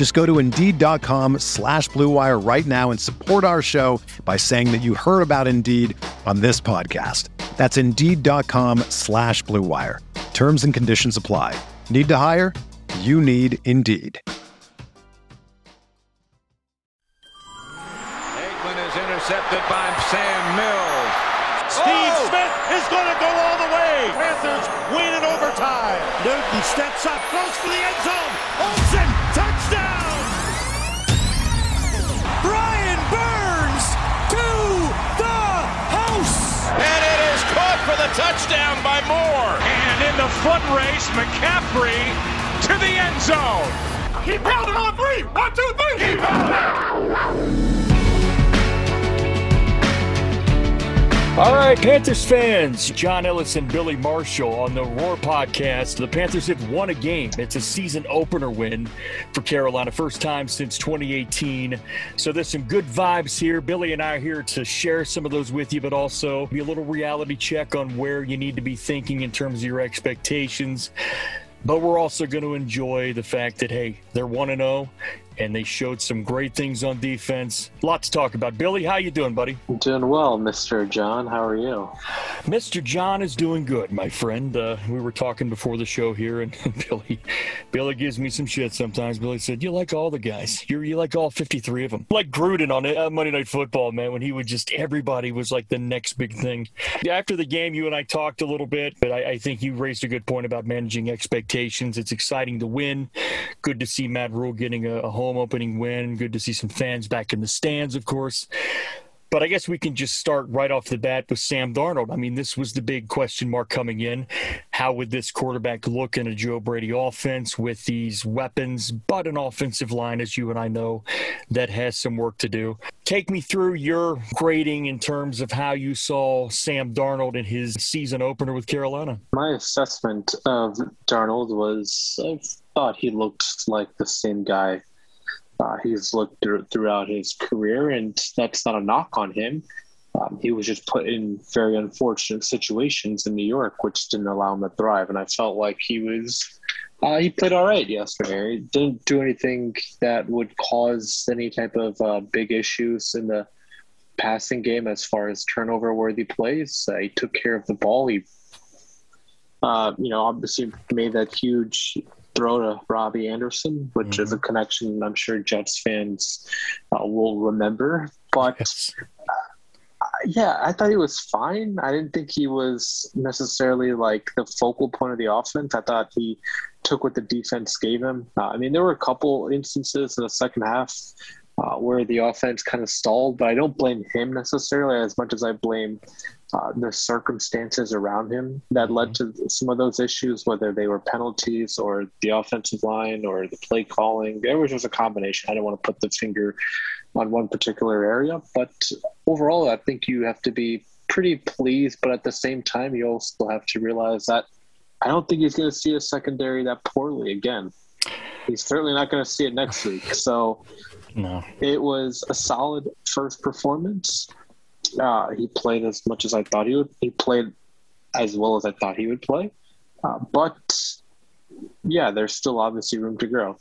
Just go to Indeed.com slash BlueWire right now and support our show by saying that you heard about Indeed on this podcast. That's Indeed.com slash BlueWire. Terms and conditions apply. Need to hire? You need Indeed. Aikman is intercepted by Sam Mills. Steve Smith is going to go all the way. Panthers win in overtime. Newton steps up, goes for the end zone. Touchdown by Moore. And in the foot race, McCaffrey to the end zone. He pounded on three. One, two, three. He pounded. All right, Panthers fans, John Ellis and Billy Marshall on the Roar podcast. The Panthers have won a game. It's a season opener win for Carolina, first time since 2018. So there's some good vibes here. Billy and I are here to share some of those with you, but also be a little reality check on where you need to be thinking in terms of your expectations. But we're also going to enjoy the fact that, hey, they're 1 0 and they showed some great things on defense. A lot to talk about. Billy, how you doing, buddy? Doing well, Mr. John. How are you? Mr. John is doing good, my friend. Uh, we were talking before the show here, and Billy, Billy gives me some shit sometimes. Billy said, "You like all the guys. You you like all 53 of them. Like Gruden on uh, Monday Night Football, man. When he would just everybody was like the next big thing." After the game, you and I talked a little bit, but I, I think you raised a good point about managing expectations. It's exciting to win. Good to see Matt Rhule getting a, a home opening win. Good to see some fans back in the stands, of course. But I guess we can just start right off the bat with Sam Darnold. I mean, this was the big question mark coming in. How would this quarterback look in a Joe Brady offense with these weapons, but an offensive line, as you and I know, that has some work to do? Take me through your grading in terms of how you saw Sam Darnold in his season opener with Carolina. My assessment of Darnold was I thought he looked like the same guy uh, he's looked through, throughout his career, and that's not a knock on him. Um, he was just put in very unfortunate situations in New York, which didn't allow him to thrive. And I felt like he was, uh, he played all right yesterday. He didn't do anything that would cause any type of uh, big issues in the passing game as far as turnover worthy plays. Uh, he took care of the ball. He, uh, you know, obviously made that huge throw to Robbie Anderson, which mm-hmm. is a mm-hmm. connection I'm sure Jets fans uh, will remember. But yes. uh, yeah, I thought he was fine. I didn't think he was necessarily like the focal point of the offense. I thought he took what the defense gave him. Uh, I mean, there were a couple instances in the second half uh, where the offense kind of stalled, but I don't blame him necessarily as much as I blame uh, the circumstances around him that led mm-hmm. to some of those issues, whether they were penalties or the offensive line or the play calling. There was just a combination. I don't want to put the finger on one particular area, but overall, I think you have to be pretty pleased. But at the same time, you also have to realize that I don't think he's going to see a secondary that poorly again. He's certainly not going to see it next week. So no. it was a solid first performance. Uh, he played as much as I thought he would. He played as well as I thought he would play. Uh, but yeah, there's still obviously room to grow.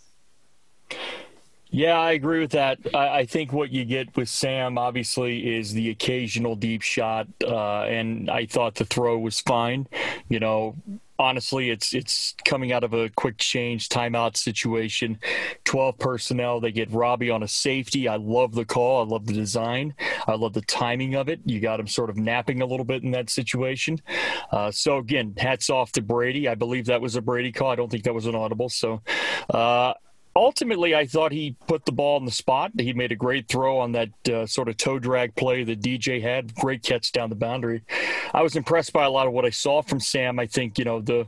Yeah, I agree with that. I, I, think what you get with Sam, obviously, is the occasional deep shot, uh, and I thought the throw was fine. You know, honestly, it's it's coming out of a quick change timeout situation. Twelve personnel. They get Robbie on a safety. I love the call. I love the design. I love the timing of it. You got him sort of napping a little bit in that situation. Uh, so again, hats off to Brady. I believe that was a Brady call. I don't think that was an audible. So. Uh, ultimately, I thought he put the ball in the spot. He made a great throw on that uh, sort of toe drag play that DJ had. Great catch down the boundary. I was impressed by a lot of what I saw from Sam. I think, you know, the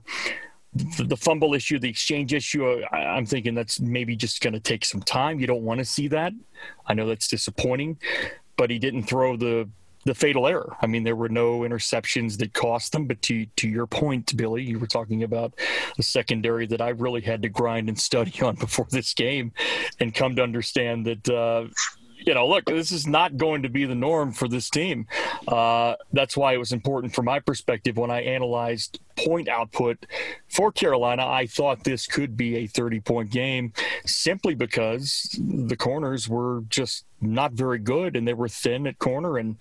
the, fumble issue, the exchange issue, I, am thinking that's maybe just going to take some time. You don't want to see that. I know that's disappointing, but he didn't throw the the fatal error. I mean, there were no interceptions that cost them. But to to your point, Billy, you were talking about a secondary that I really had to grind and study on before this game, and come to understand that. Uh, you know, look, this is not going to be the norm for this team. Uh, that's why it was important from my perspective when I analyzed point output for Carolina. I thought this could be a 30 point game simply because the corners were just not very good and they were thin at corner. And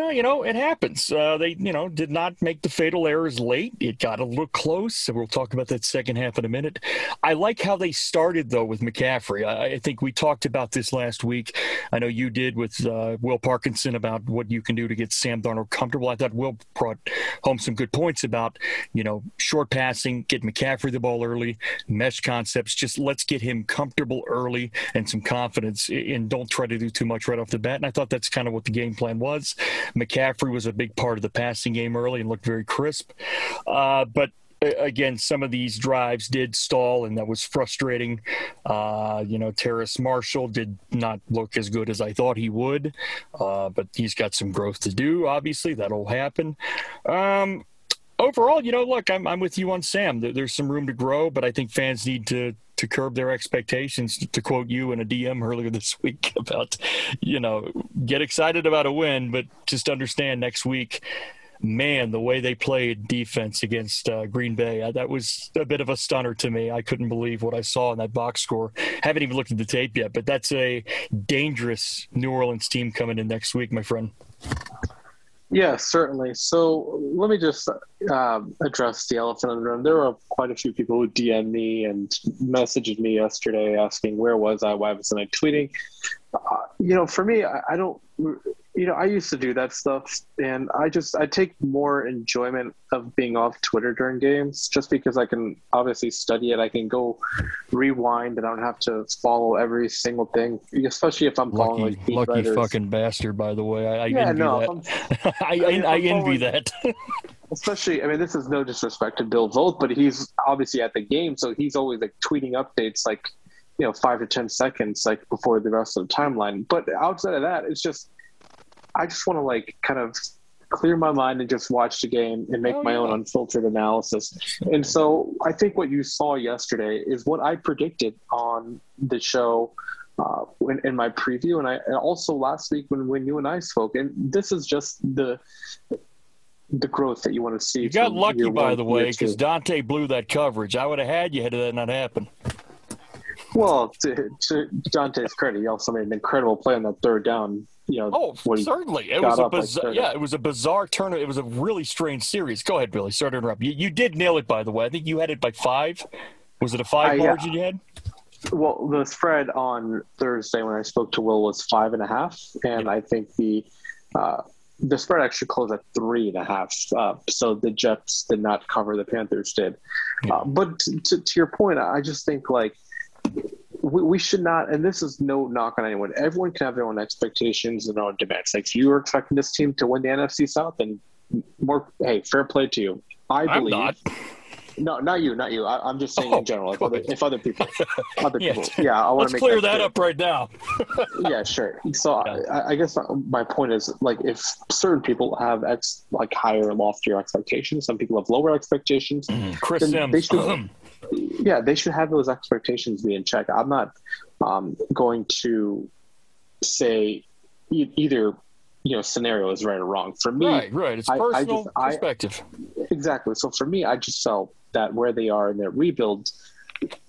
well, you know, it happens. Uh, they, you know, did not make the fatal errors late. It got a little close. So we'll talk about that second half in a minute. I like how they started, though, with McCaffrey. I, I think we talked about this last week. I know you did with uh, Will Parkinson about what you can do to get Sam Darnold comfortable. I thought Will brought home some good points about, you know, short passing, get McCaffrey the ball early, mesh concepts. Just let's get him comfortable early and some confidence, and don't try to do too much right off the bat. And I thought that's kind of what the game plan was. McCaffrey was a big part of the passing game early and looked very crisp. Uh, but again, some of these drives did stall, and that was frustrating. Uh, you know, Terrace Marshall did not look as good as I thought he would, uh, but he's got some growth to do. Obviously, that'll happen. Um, overall, you know, look, I'm, I'm with you on Sam. there's some room to grow, but I think fans need to to curb their expectations. To quote you in a DM earlier this week about, you know, get excited about a win, but just understand next week. Man, the way they played defense against uh, Green Bay, uh, that was a bit of a stunner to me. I couldn't believe what I saw in that box score. Haven't even looked at the tape yet, but that's a dangerous New Orleans team coming in next week, my friend. Yeah, certainly. So let me just uh, address the elephant in the room. There were quite a few people who DM'd me and messaged me yesterday asking where was I, why wasn't I tweeting? Uh, you know, for me, I, I don't you know, I used to do that stuff, and I just I take more enjoyment of being off Twitter during games, just because I can obviously study it. I can go rewind, and I don't have to follow every single thing, especially if I'm lucky, following. Like lucky writers. fucking bastard, by the way. I, I yeah, envy no, that. I, I, I envy that. especially, I mean, this is no disrespect to Bill Voth, but he's obviously at the game, so he's always like tweeting updates, like you know, five to ten seconds, like before the rest of the timeline. But outside of that, it's just I just want to like kind of clear my mind and just watch the game and make oh, my yeah. own unfiltered analysis. And so I think what you saw yesterday is what I predicted on the show uh, in, in, my preview, and I and also last week when when you and I spoke. And this is just the the growth that you want to see. You got lucky, by the way, because Donte blew that coverage. I would have had you had that not happen. Well, to, to Donte's credit, he also made an incredible play on that third down you know. Oh, certainly. It was a bizarre. Like yeah, it was a bizarre turn. It was a really strange series. Go ahead, Billy. Sorry to interrupt. You, you did nail it, by the way. I think you had it by five. Was it a five uh, margin you had? Well, the spread on Thursday when I spoke to Will was five and a half, and yeah. I think the uh, the spread actually closed at three and a half. Uh, so the Jets did not cover. The Panthers did. Yeah. Uh, but to, to your point, I just think like we, we, should not, and this is no knock on anyone. Everyone can have their own expectations and their own demands. Like if you were expecting this team to win the NFC South, then more, hey, fair play to you. I believe. I'm not. No, not you, not you. I, am just saying oh, in general. If other, if other, people, other yeah. people, yeah, I want to make clear that, up right now. yeah, sure. So yeah. I, I, guess my point is like if certain people have ex like higher, loftier expectations, some people have lower expectations. Mm, Chris Sims. They should, yeah, they should have those expectations be in check. I'm not um, going to say e- either you know scenario is right or wrong. For me, right, right, it's personal I, I just, perspective. I, exactly. So for me, I just felt that where they are in their rebuild,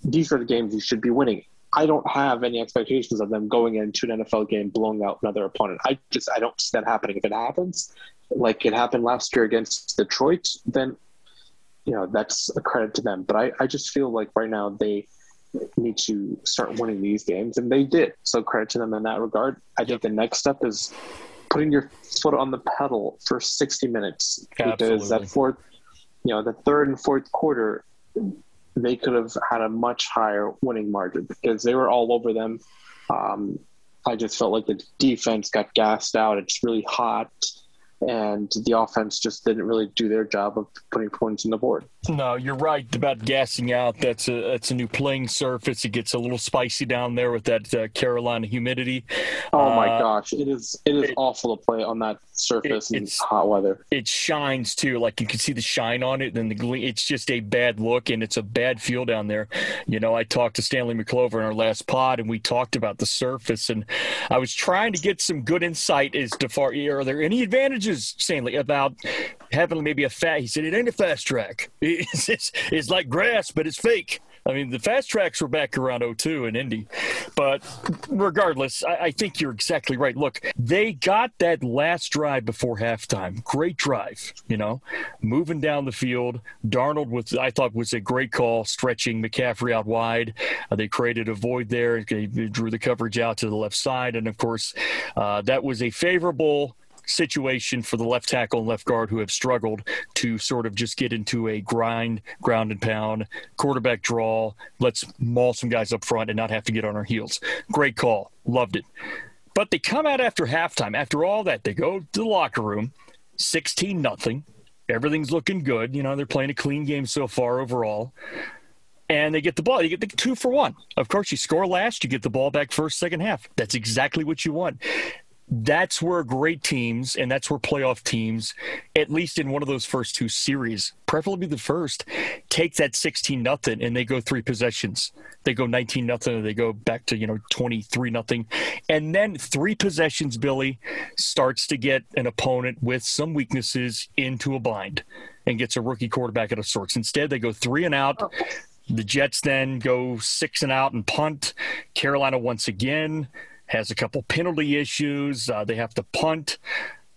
these are the games you should be winning. I don't have any expectations of them going into an NFL game blowing out another opponent. I just I don't see that happening. If it happens, like it happened last year against Detroit, then you know that's a credit to them. But I, I just feel like right now they need to start winning these games, and they did. So credit to them in that regard. I think the next step is putting your foot on the pedal for 60 minutes because Absolutely. that fourth, you know, the third and fourth quarter, they could have had a much higher winning margin because they were all over them. Um, I just felt like the defense got gassed out. It's really hot and the offense just didn't really do their job of putting points on the board. No, you're right about gassing out. That's a that's a new playing surface. It gets a little spicy down there with that uh, Carolina humidity. Oh my Uh, gosh, it is it is it- awful to play on that surface It- in hot weather. It shines too, like you can see the shine on it, and the gle- it's just a bad look, and it's a bad feel down there. You know, I talked to Stanley McClover in our last pod, and we talked about the surface, and I was trying to get some good insight as to far are there any advantages, Stanley, about having maybe a fat. He said it ain't a fast track. It's, it's, it's like grass, but it's fake. I mean, the fast tracks were back around 02 in Indy. But regardless, I, I think you're exactly right. Look, they got that last drive before halftime. Great drive, you know, moving down the field. Darnold was, I thought, was a great call, stretching McCaffrey out wide. Uh, they created a void there. They drew the coverage out to the left side. And of course, uh, that was a favorable situation for the left tackle and left guard who have struggled to sort of just get into a grind, ground and pound, quarterback draw. Let's maul some guys up front and not have to get on our heels. Great call. Loved it. But they come out after halftime. After all that, they go to the locker room, 16 nothing. Everything's looking good. You know, they're playing a clean game so far overall. And they get the ball. You get the two for one. Of course, you score last, you get the ball back first, second half. That's exactly what you want that's where great teams and that's where playoff teams at least in one of those first two series preferably the first take that 16 nothing and they go three possessions. They go 19 nothing and they go back to you know 23 nothing. And then three possessions billy starts to get an opponent with some weaknesses into a bind and gets a rookie quarterback out of sorts. Instead they go three and out. Oh. The Jets then go six and out and punt. Carolina once again has a couple penalty issues. Uh, they have to punt.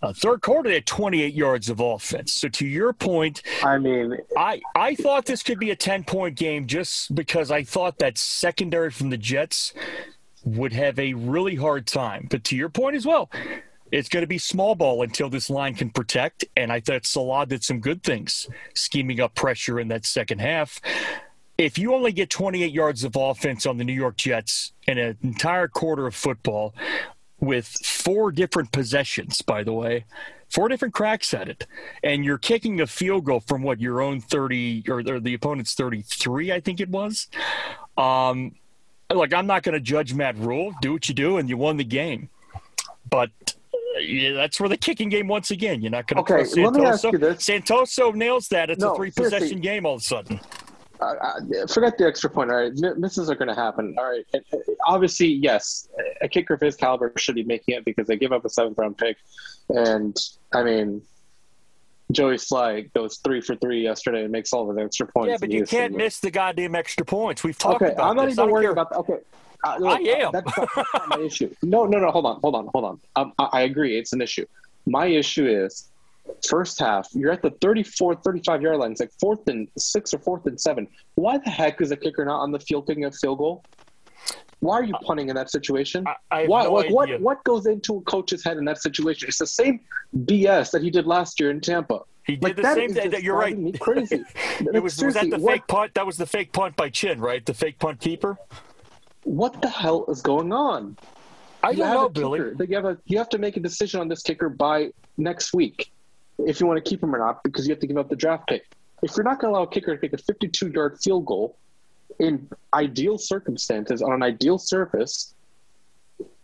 Uh, third quarter, they had 28 yards of offense. So to your point, I mean, I, I thought this could be a 10 point game just because I thought that secondary from the Jets would have a really hard time. But to your point as well, it's going to be small ball until this line can protect. And I thought Salah did some good things, scheming up pressure in that second half. If you only get 28 yards of offense on the New York Jets in an entire quarter of football with four different possessions, by the way, four different cracks at it, and you're kicking a field goal from what your own 30 or, or the opponent's 33, I think it was. Um, look, I'm not going to judge Matt Rhule. Do what you do, and you won the game. But yeah, that's where the kicking game once again. You're not going to Okay, let me ask Santoso. you this. Santoso nails that. It's a three possession game all of a sudden. Uh, forget the extra point. All right, misses are going to happen. All right, uh, obviously, yes, a kicker of his caliber should be making it because they give up a seventh round pick, and I mean, Joey Slye goes three for three yesterday and makes all of the extra points. Yeah, but you can't miss the goddamn extra points. We've talked Okay, about I'm not this. Even worried care. about. Okay, uh, I am. That's not, that's not my issue. No, no, no. Hold on, hold on, hold on. Um, I, I agree. It's an issue. My issue is first half. You're at the 34, 35 yard line. It's like fourth and six or fourth and seven. Why the heck is a kicker not on the field kicking a field goal? Why are you punting in that situation? I- I Why, no like, what what goes into a coach's head in that situation? It's the same BS that he did last year in Tampa. He did Like, the that same thing. You're right. Me crazy. It was, was that the what- fake punt? That was the fake punt by Chinn, right? The fake punt keeper. what the hell is going on? I you don't know, Billy. You have a you have to make a decision on this kicker by next week if you want to keep him or not because you have to give up the draft pick. If you're not going to allow a kicker to kick a 52 yard field goal in ideal circumstances on an ideal surface,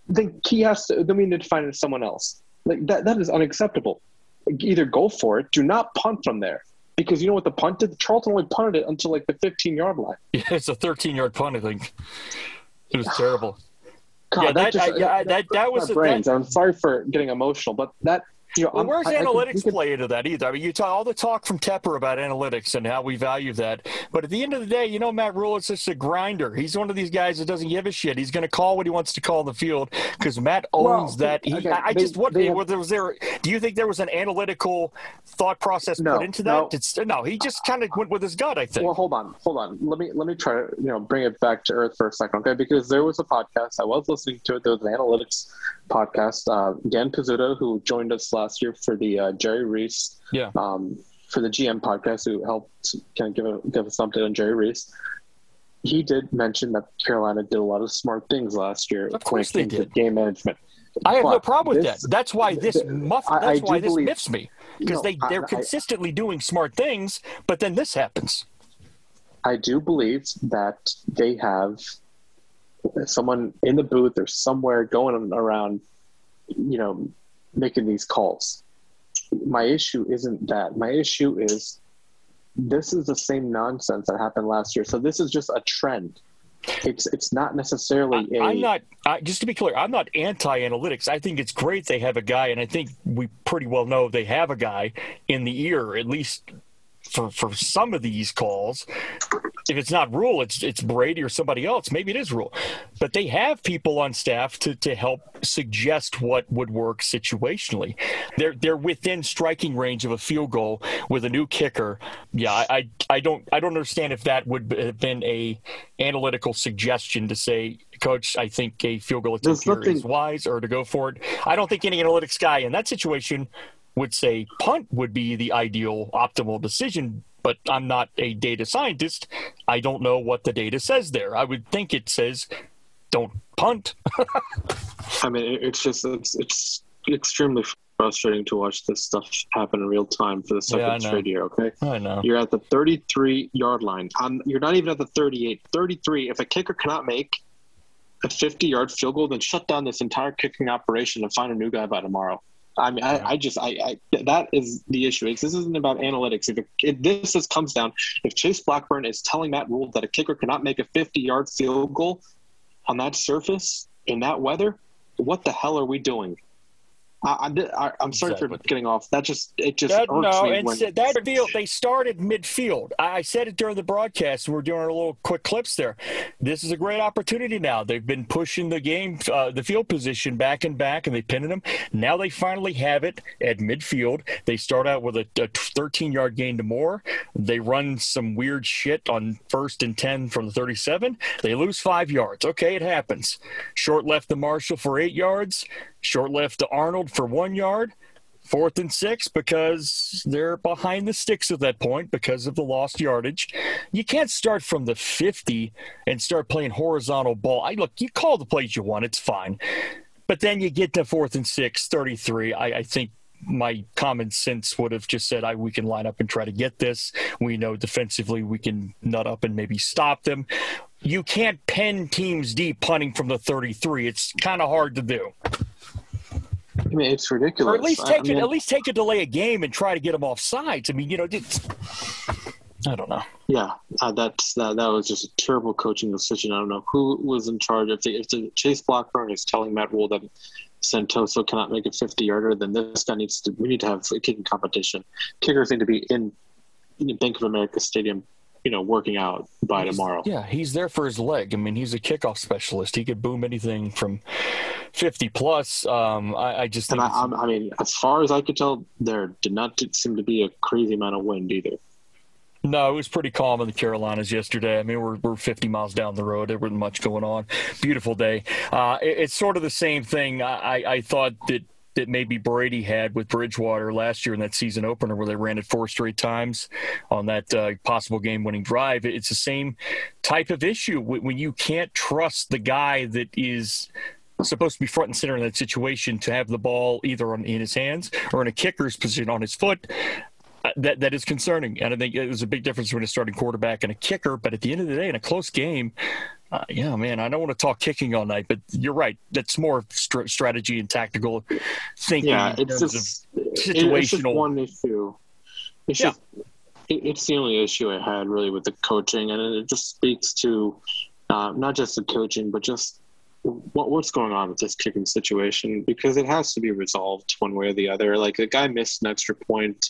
then he has to. Then we need to find someone else. Like that that is unacceptable. Either go for it. Do not punt from there. Because you know what the punt did? Charlton only punted it until like the 15 yard line. Yeah, it's a 13 yard punt, I think. It was terrible. God, Yeah, that- I- yeah, that, that- that was brains. I'm sorry for getting emotional, but that you know, Well, where's I- I could- analytics could- play into that either? I mean, you talk all the talk from Tepper about analytics and how we value that, but at the end of the day, you know, Matt Rhule is just a grinder. He's one of these guys that doesn't give a shit. He's going to call what he wants to call in the field because Matt owns Well, that. He, okay, I, I they- just what have- was there, was there? Do you think there was an analytical thought process No, put into that? no. It's, no, he just kind of went with his gut. I think. Well, hold on, hold on. Let me let me try to you know bring it back to earth for a second, okay? Because there was a podcast I was listening to it. There was an analytics podcast. Uh, Dan Pizzuta, who joined us last year for the uh, Jerry Reese, yeah. um, for the GM podcast, who helped kind of give a, give us an update on Jerry Reese. He did mention that Carolina did a lot of smart things last year Of course they did. game management. I have no problem with this- that. That's why this th- muff. I- I That's why this believe- miffs me because No, they they're I- consistently doing smart things, but then this happens. I do believe that they have someone in the booth or somewhere going around, you know, making these calls. My issue isn't that. My issue is this is the same nonsense that happened last year. So this is just a trend. It's it's not necessarily a. I, am not. I, just to be clear, I'm not anti-analytics. I think it's great they have a guy, and I think we pretty well know they have a guy in the ear, at least for for some of these calls. If it's not Rhule, it's it's Brady or somebody else. Maybe it is Rhule, but they have people on staff to to help suggest what would work situationally. They're they're within striking range of a field goal with a new kicker. Yeah, I I, I don't I don't understand if that would have been a analytical suggestion to say, Coach, I think a field goal attempt nothing- is wise, or to go for it. I don't think any analytics guy in that situation would say punt would be the ideal optimal decision but I'm not a data scientist. I don't know what the data says there. I would think it says don't punt. I mean, it's just it's it's extremely frustrating to watch this stuff happen in real time for the second know. straight year. Okay. I know. You're at the 33 yard line. Um, you're not even at the 38. 33. If a kicker cannot make a 50 yard field goal, then shut down this entire kicking operation and find a new guy by tomorrow. I mean, I, I just, I, I, that is the issue. It's, this isn't about analytics. If, it, if this just comes down, if Chase Blackburn is telling Matt Rhule that a kicker cannot make a 50 yard field goal on that surface in that weather, what the hell are we doing? I, I'm, I, I'm sorry Exactly. for getting off. That just, it just That, irks no, me and when sa- that field they started midfield. I I said it during the broadcast. We are doing our little quick clips there. This is a great opportunity now. They've been pushing the game, uh, the field position back and back, and they pinned them. Now they finally have it at midfield. They start out with a, a 13 yard gain to Moore. They run some weird shit on first and 10 from the 37. They lose five yards. Okay, it happens. Short left the Marshall for eight yards. Short left to Arnold for one yard fourth and six because they're behind the sticks at that point because of the lost yardage. You can't start from the 50 and start playing horizontal ball. I look, you call the plays you want, it's fine. But then you get to fourth and six, 33. I, I think my common sense would have just said, I, we can line up and try to get this. We know defensively we can nut up and maybe stop them. You can't pen teams deep punting from the 33. It's kind of hard to do. I mean, it's ridiculous. Or at least I- I take it, at least take a delay a game and try to get them off sides. I mean, you know, I don't know. Yeah, uh, that's that. That was just a terrible coaching decision. I don't know who was in charge. If the, if the Chase Blackburn is telling Matt Rhule that Santoso cannot make a fifty yarder, then this guy needs to. We need to have a kicking competition. Kickers need to be in, in Bank of America Stadium, you know, working out by tomorrow. Yeah, he's there for his leg. I mean, he's a kickoff specialist. He could boom anything from 50 plus. Um, I, I just think And I, I mean, as far as I could tell, there did not seem to be a crazy amount of wind either. No, it was pretty calm in the Carolinas yesterday. I mean, we're, we're 50 miles down the road. There wasn't much going on. Beautiful day. Uh, it- it's sort of the same thing. I, I, I thought that that maybe Brady had with Bridgewater last year in that season opener where they ran it four straight times on that uh, possible game-winning drive. It's the same type of issue when when you can't trust the guy that is supposed to be front and center in that situation to have the ball either on, in his hands or in a kicker's position on his foot uh, that that is concerning. And I think there's a big difference between a starting quarterback and a kicker. But at the end of the day, in a close game, uh, yeah, man, I don't want to talk kicking all night, but you're right. That's more str- strategy and tactical thinking. Yeah, it's just it- it's just situational- one issue. It's Yeah. just it, it's the only issue I had really with the coaching, and it just speaks to uh, not just the coaching, but just what what's going on with this kicking situation because it has to be resolved one way or the other. Like the guy missed an extra point,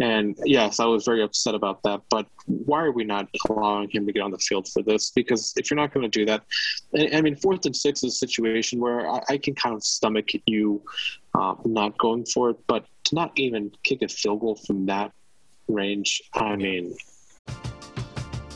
and yes, I was very upset about that. But why are we not allowing him to get on the field for this? Because if you're not going to do that, I, mean, fourth and six is a situation where I, I can kind of stomach you uh, not going for it, but to not even kick a field goal from that range, I mean.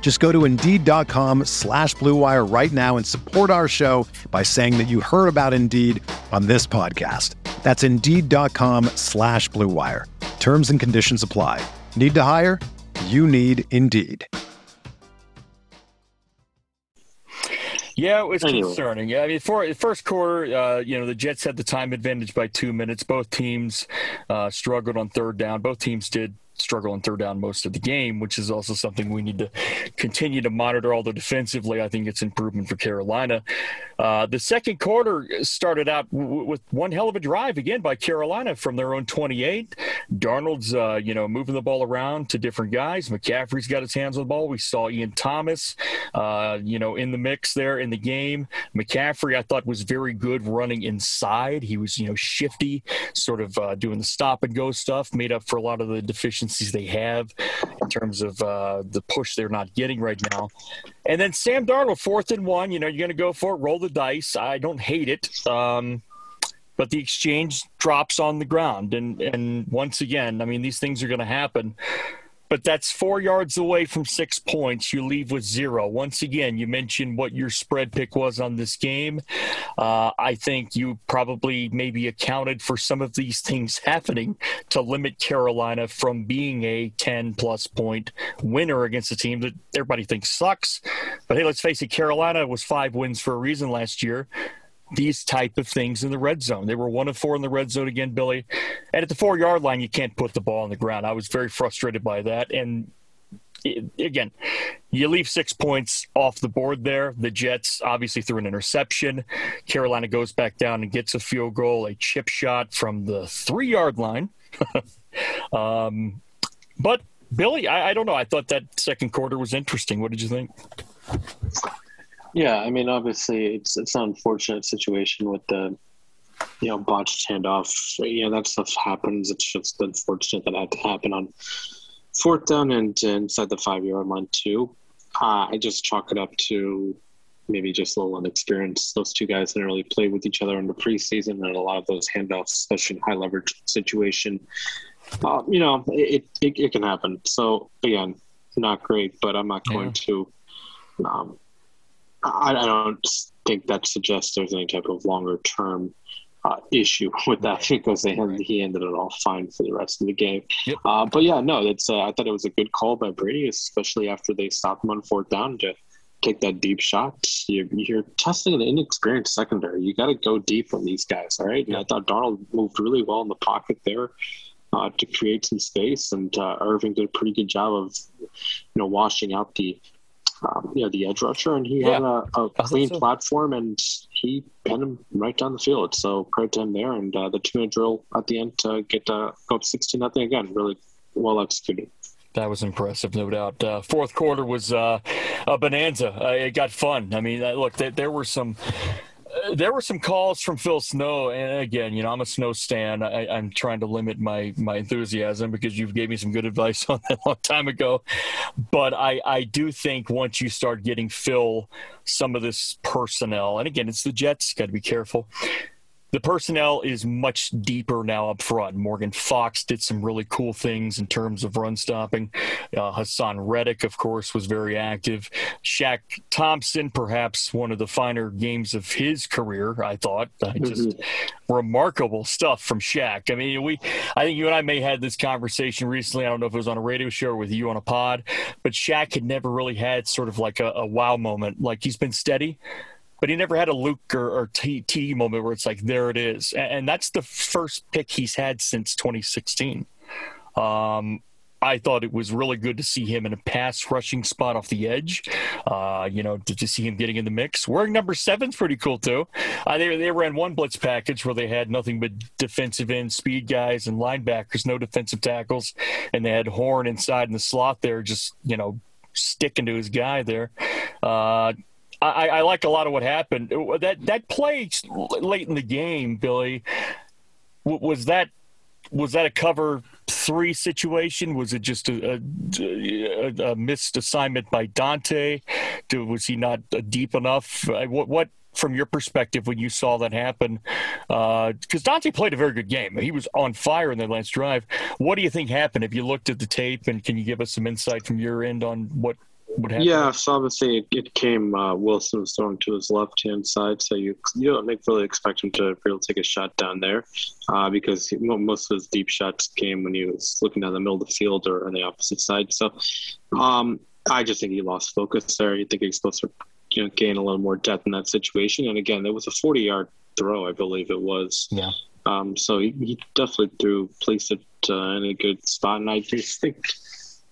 Just go to Indeed.com slash BlueWire right now and support our show by saying that you heard about Indeed on this podcast. That's Indeed.com slash BlueWire. Terms and conditions apply. Need to hire? You need Indeed. Yeah, it was anyway. concerning. Yeah, I mean, for the first quarter, uh, you know, the Jets had the time advantage by two minutes. Both teams uh, struggled on third down. Both teams did struggle on third down most of the game, which is also something we need to continue to monitor. Although defensively, I think it's improvement for Carolina. Uh, the second quarter started out w- with one hell of a drive again by Carolina from their own 28. Darnold's, uh, you know, moving the ball around to different guys. McCaffrey's got his hands on the ball. We saw Ian Thomas, uh, you know, in the mix there in the game. McCaffrey, I thought, was very good running inside. He was, you know, shifty, sort of uh, doing the stop and go stuff, made up for a lot of the deficiencies deficiencies they have in terms of uh, the push they're not getting right now. And then Sam Darnold, fourth and one. You know, you're going to go for it, roll the dice. I don't hate it. Um, but the exchange drops on the ground. And, and once again, I mean, these things are going to happen but that's four yards away from six points. You leave with zero. Once again, you mentioned what your spread pick was on this game. Uh, I think you probably maybe accounted for some of these things happening to limit Carolina from being a 10 plus point winner against a team that everybody thinks sucks. But hey, let's face it, Carolina was five wins for a reason last year these type of things in the red zone. They were one of four in the red zone again, Billy. And at the four yard line, you can't put the ball on the ground. I was very frustrated by that. And again, you leave six points off the board there. The Jets obviously threw an interception. Carolina goes back down and gets a field goal, a chip shot from the three yard line. um, but Billy, I, I don't know. I thought that second quarter was interesting. What did you think? Yeah, I mean, obviously, it's it's an unfortunate situation with the you know botched handoff. You know that stuff happens. It's just unfortunate that had to happen on fourth down and inside the five yard line too. Uh, I just chalk it up to maybe just a little inexperience. Those two guys didn't really play with each other in the preseason, and a lot of those handoffs, especially in high leverage situation, uh, you know, it, it, it can happen. So again, not great, but I'm not going yeah. to um, I, I don't think that suggests there's any type of longer term uh, issue with that because they he ended it all fine for the rest of the game. Yep. Uh, but yeah, no, it's uh, I thought it was a good call by Brady, especially after they stopped him on fourth down to take that deep shot. You're, you're testing an inexperienced secondary. You got to go deep on these guys, all right? And I thought Darnold moved really well in the pocket there. Uh, to create some space, and uh, Erving did a pretty good job of, you know, washing out the um, you know, the edge rusher, and he yeah. had a, a clean so. platform, and he pinned him right down the field. So credit to him there, and uh, the two-minute drill at the end to get uh, go up sixteen nothing again, really well executed. That was impressive, no doubt. Uh, fourth quarter was uh, a bonanza. Uh, it got fun. I mean, uh, look, there, there were some there were some calls from Phil Snow, and again, you know, I'm a Snow stan. I, am trying to limit my my enthusiasm because you've gave me some good advice on that a long time ago. But I I do think once you start getting Phil some of this personnel, and again, it's the Jets. Got to be careful. The personnel is much deeper now up front. Morgan Fox did some really cool things in terms of run stopping. Uh, Haason Reddick, of course, was very active. Shaq Thompson, perhaps one of the finer games of his career, I thought. Uh, just mm-hmm. remarkable stuff from Shaq. I mean, we, I think you and I may have had this conversation recently. I don't know if it was on a radio show or with you on a pod, but Shaq had never really had sort of like a, a wow moment. Like he's been steady but he never had a Luke or, or T, T moment where it's like there it is, and, and that's the first pick he's had since 2016. Um, I thought it was really good to see him in a pass rushing spot off the edge. Uh, you know, to, to, see him getting in the mix. Wearing number seven's pretty cool too. Uh, they they ran one blitz package where they had nothing but defensive end speed guys and linebackers, no defensive tackles, and they had Horn inside in the slot there, just you know sticking to his guy there. Uh, I, I like a lot of what happened. That that play late in the game, Billy, was that was that a cover three situation? Was it just a, a, a missed assignment by Donte? Was he not deep enough? What, what from your perspective when you saw that happen? Because uh, Donte played a very good game. He was on fire in that last drive. What do you think happened? Have you looked at the tape and can you give us some insight from your end on what yeah, so obviously it, it came. Uh, Wilson was throwing to his left hand side, so you you don't really expect him to to take a shot down there, uh, because he, most of his deep shots came when he was looking down the middle of the field or on the opposite side. So, um, I just think he lost focus there. You think he's supposed to you know gain a little more depth in that situation. And again, it was a forty yard throw, I believe it was. Yeah. Um, so he, he definitely threw placed it uh, in a good spot, and I just think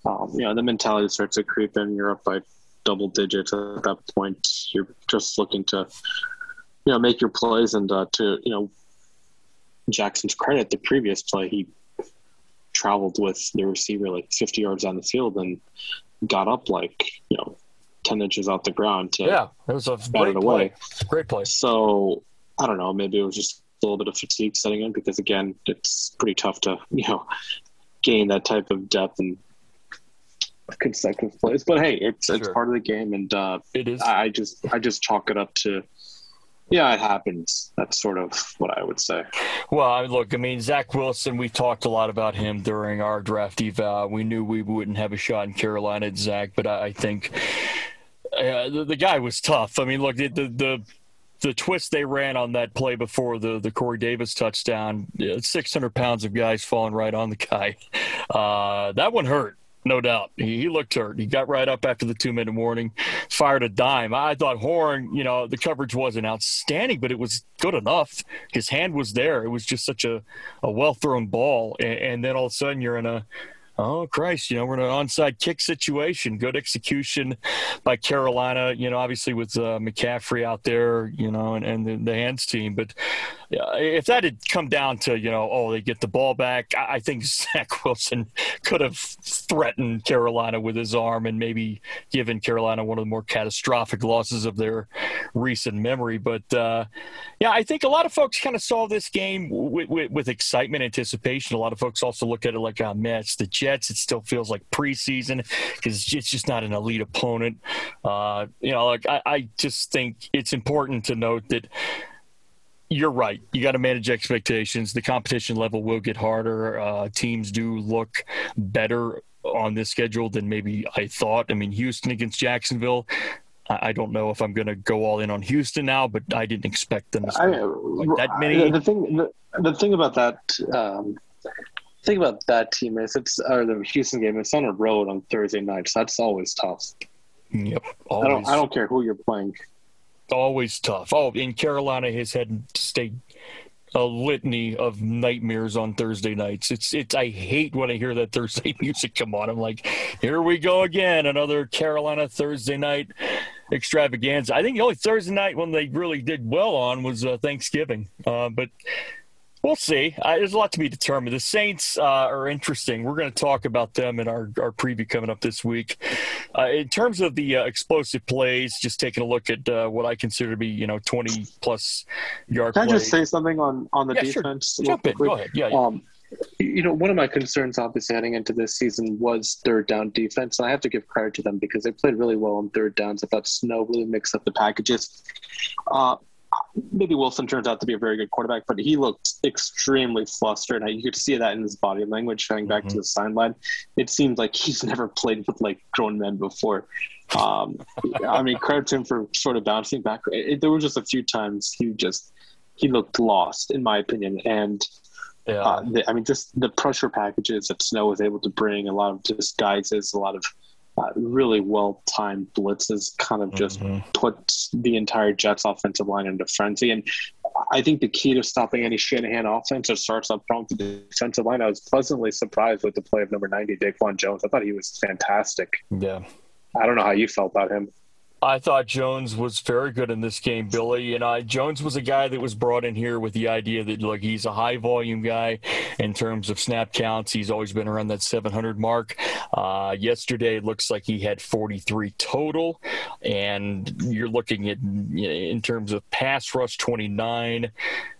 um, you know, the mentality starts to creep in. You're up by double digits at that point. You're just looking to, you know, make your plays and uh, to, you know, Jackson's credit, the previous play, he traveled with the receiver like 50 yards on the field and got up like, you know, 10 inches off the ground to yeah, it was a great play. Great play. So I don't know, maybe it was just a little bit of fatigue setting in because again, it's pretty tough to, you know, gain that type of depth and consecutive plays. But hey, it's sure. it's part of the game, and uh, it is. I just I just chalk it up to. Yeah, it happens. That's sort of what I would say. Well, look, I mean, Zach Wilson, we talked a lot about him during our draft eval. We knew we wouldn't have a shot in Carolina at Zach, but I, I think uh, the, the, guy was tough. I mean, look, the, the, the the twist they ran on that play before the the Corey Davis touchdown, 600 pounds of guys falling right on the guy. Uh, that one hurt no doubt. He, he, looked hurt. He got right up after the two minute warning, fired a dime. I thought Horn, you know, the coverage wasn't outstanding, but it was good enough. His hand was there. It was just such a, a well thrown ball. And, and then all of a sudden you're in a oh Christ, you know, we're in an onside kick situation. Good execution by Carolina, you know, obviously with uh, McCaffrey out there, you know, and, and the, the hands team. But uh, if that had come down to, you know, oh, they get the ball back, I, I think Zach Wilson could have threatened Carolina with his arm and maybe given Carolina one of the more catastrophic losses of their recent memory. But uh, yeah, I think a lot of folks kind of saw this game with, with, with, excitement, anticipation. A lot of folks also look at it like, oh, man, it's the Jets. It still feels like preseason because it's just not an elite opponent. Uh, you know, like I, I just think it's important to note that you're right. You got to manage expectations. The competition level will get harder. Uh, teams do look better on this schedule than maybe I thought. I mean, Houston against Jacksonville. I don't know if I'm going to go all in on Houston now, but I didn't expect them to score like that many. The thing, the, the thing about that, um, thing about that team is it's or the Houston game. It's on a road on Thursday night, so that's always tough. Yep, always. I don't. I don't care who you're playing. Always tough. Oh, in Carolina has had stay a litany of nightmares on Thursday nights. It's it's I hate when I hear that Thursday music come on. I'm like, here we go again, another Carolina Thursday night extravaganza. I think the only Thursday night when they really did well on was uh, Thanksgiving. Uh, but We'll see. Uh, there's a lot to be determined. The Saints uh, are interesting. We're going to talk about them in our, our preview coming up this week. Uh, in terms of the uh, explosive plays, just taking a look at uh, what I consider to be, you know, 20 plus yard. Can I just say something on on the yeah, defense? Sure. Jump in. Go ahead. Yeah. Um, you know, one of my concerns, obviously, heading into this season was third down defense. And I have to give credit to them because they played really well on third downs. I thought Snow really mixed up the packages. Uh, maybe Wilson turns out to be a very good quarterback, but he looked extremely flustered. You could see that in his body language going back mm-hmm. to the sideline. It seemed like he's never played with like grown men before. Um, I mean, credit to him for sort of bouncing back. It, there were just a few times he just he looked lost, in my opinion, and. Yeah. Uh, the, I mean, just the pressure packages that Snow was able to bring, a lot of disguises, a lot of uh, really well timed blitzes kind of just mm-hmm. puts the entire Jets offensive line into frenzy. And I think the key to stopping any Shanahan offense is starts up front with the defensive line. I was pleasantly surprised with the play of number 90, Daquan Jones. I thought he was fantastic. Yeah. I don't know how you felt about him. I thought Jones was very good in this game, Billy. And I Jones was a guy that was brought in here with the idea that look, he's a high volume guy in terms of snap counts. He's always been around that 700 mark. Uh, yesterday, it looks like he had 43 total, and you're looking at in terms of pass rush 29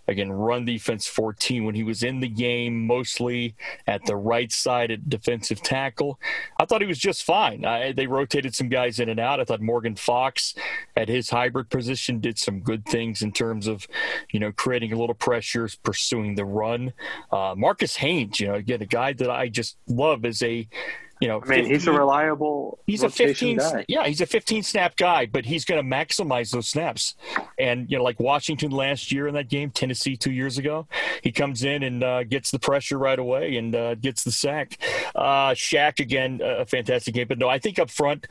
Again, run defense 14 when he was in the game, mostly at the right side at defensive tackle. I thought he was just fine. I, they rotated some guys in and out. I thought Morgan Fox at his hybrid position did some good things in terms of, you know, creating a little pressure, pursuing the run. Uh, Marquis Haynes, you know, again, a guy that I just love as a you know, I mean, he's a reliable. He's a 15. Guy. Yeah, he's a 15 snap guy, but he's going to maximize those snaps. And you know, like Washington last year in that game, Tennessee two years ago, he comes in and uh, gets the pressure right away and uh, gets the sack. Uh, Shaq again, a fantastic game, but no, I think up front,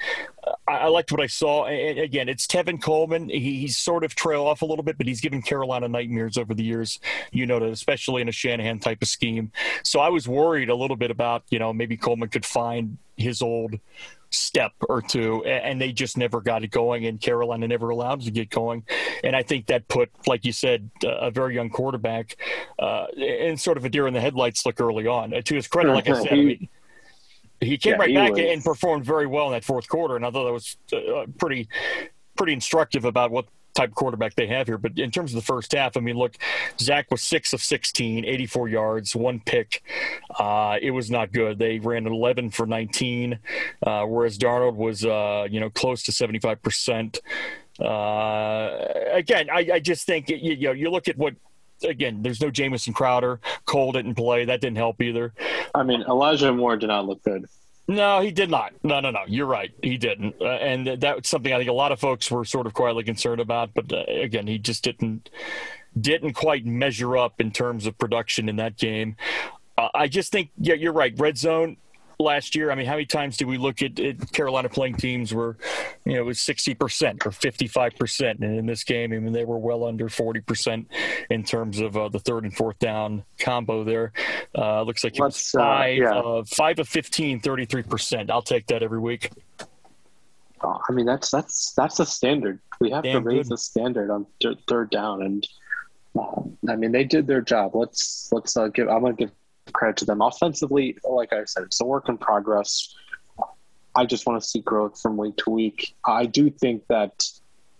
I, liked what I saw. And again, it's Tevin Coleman. He's sort of trail off a little bit, but he's given Carolina nightmares over the years. You know that, especially in a Shanahan type of scheme. So I was worried a little bit about you know maybe Coleman could find his old step or two, and they just never got it going, and Carolina never allowed to get going. And I think that put, like you said, a very young quarterback uh, in sort of a deer in the headlights look early on. To his credit, like I said, I mean, he came yeah, right he back was. and performed very well in that fourth quarter, and I thought that was uh, pretty pretty instructive about what type of quarterback they have here. But in terms of the first half, I mean, look, Zach was six of 16, 84 yards, one pick. Uh, it was not good. They ran 11 for 19, uh, whereas Darnold was, uh, you know, close to 75%. Uh, again, I, I, just think, you, you know, you look at what again, there's no Jamison Crowder. Cole didn't play. That didn't help either. I mean, Elijah Moore did not look good. No, he did not. No, no, no. You're right. He didn't, uh, and that's something I think a lot of folks were sort of quietly concerned about. But uh, again, he just didn't didn't quite measure up in terms of production in that game. Uh, I just think, yeah, you're right. Red zone last year. I mean, how many times did we look at, at Carolina playing teams where, you know, it was 60% or 55%? And in this game, I mean, they were well under 40% in terms of uh, the third and fourth down combo there. Uh, looks like it was uh, five, uh, yeah. five of 15, 33%. I'll take that every week. Oh, I mean, that's that's that's a standard. We have Damn to raise good. the standard on third down, and uh, I mean, they did their job. Let's let's uh, give. I'm gonna give credit to them. Offensively, like I said, it's a work in progress. I just want to see growth from week to week. I do think that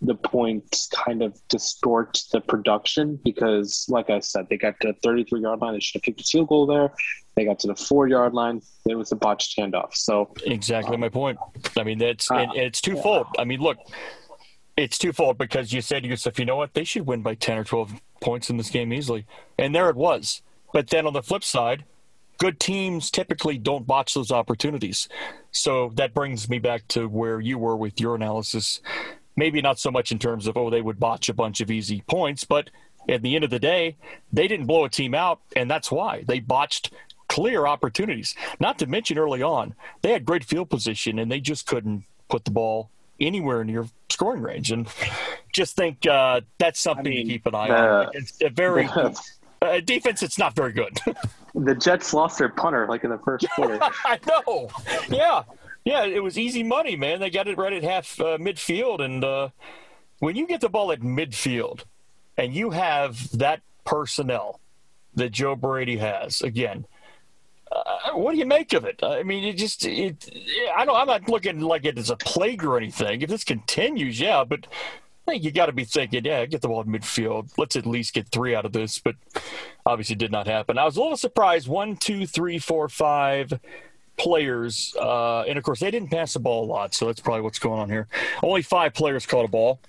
the points kind of distort the production because, like I said, they got to the 33 yard line. They should have kicked a field goal there. They got to the four yard line. It was a botched handoff. So exactly um, my point. I mean, that's uh, it's twofold. I mean, look, it's twofold because you said to yourself, you know what, they should win by 10 or 12 points in this game easily, and there it was. But then on the flip side, good teams typically don't botch those opportunities. So that brings me back to where you were with your analysis. Maybe not so much in terms of, oh, they would botch a bunch of easy points, but at the end of the day, they didn't blow a team out, and that's why they botched clear opportunities. Not to mention early on, they had great field position and they just couldn't put the ball anywhere near scoring range. And just think uh, that's something I mean, to keep an eye uh, on. It's a very uh, defense, it's not very good. the Jets lost their punter like in the first quarter. I know. Yeah, yeah, it was easy money, man. They got it right at half uh, midfield, and uh, when you get the ball at midfield, and you have that personnel that Joe Brady has, again. Uh, what do you make of it? I mean, it just, it, I don't. I'm not looking like it as a plague or anything. If this continues, yeah, but think you got to be thinking, yeah, get the ball in midfield. Let's at least get three out of this. But obviously, did not happen. I was a little surprised. One, two, three, four, five players, uh, and of course, they didn't pass the ball a lot. So that's probably what's going on here. Only five players caught a ball.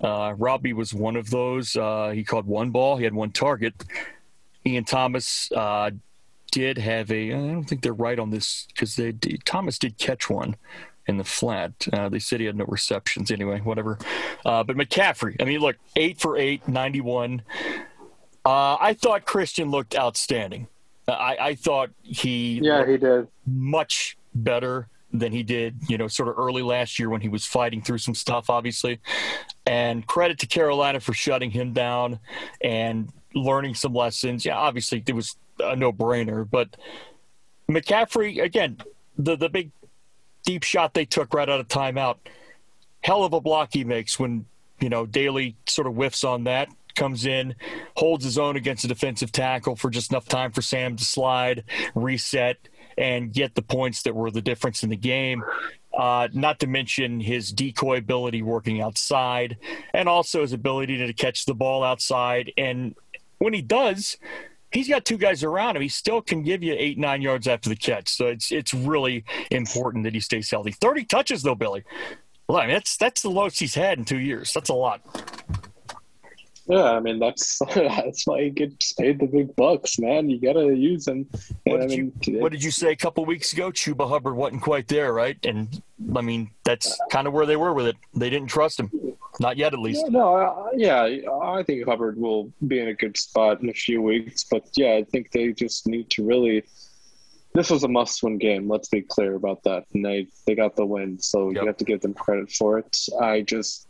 Uh, Robby was one of those. Uh, he caught one ball. He had one target. Ian Thomas uh, did have a. I don't think they're right on this because they Thomas did catch one in the flat. Uh, they said he had no receptions anyway. Whatever. Uh, but McCaffrey. I mean, look, eight for eight, 91. Uh, I thought Christian looked outstanding. I, I thought he yeah he did much better than he did, you know, sort of early last year when he was fighting through some stuff, obviously. And credit to Carolina for shutting him down and learning some lessons. Yeah, obviously it was a no brainer, but McCaffrey, again, the, the big deep shot they took right out of timeout, hell of a block he makes when, you know, Daley sort of whiffs on that comes in, holds his own against a defensive tackle for just enough time for Sam to slide, reset, and get the points that were the difference in the game. Uh, not to mention his decoy ability working outside, and also his ability to catch the ball outside. And when he does, he's got two guys around him. He still can give you eight, nine yards after the catch. So it's it's really important that he stays healthy. Thirty touches though, Billy. Well, I mean that's that's the lowest he's had in two years. That's a lot. Yeah, I mean that's that's why he gets paid the big bucks, man. You got to use him. What did, mean, you, what did you say a couple weeks ago? Chuba Hubbard wasn't quite there, right? And I mean that's kind of where they were with it. They didn't trust him, not yet at least. Yeah, no, uh, yeah, I think Hubbard will be in a good spot in a few weeks, but yeah, I think they just need to really. This was a must-win game. Let's be clear about that, and they they got the win, so yep. you have to give them credit for it. I just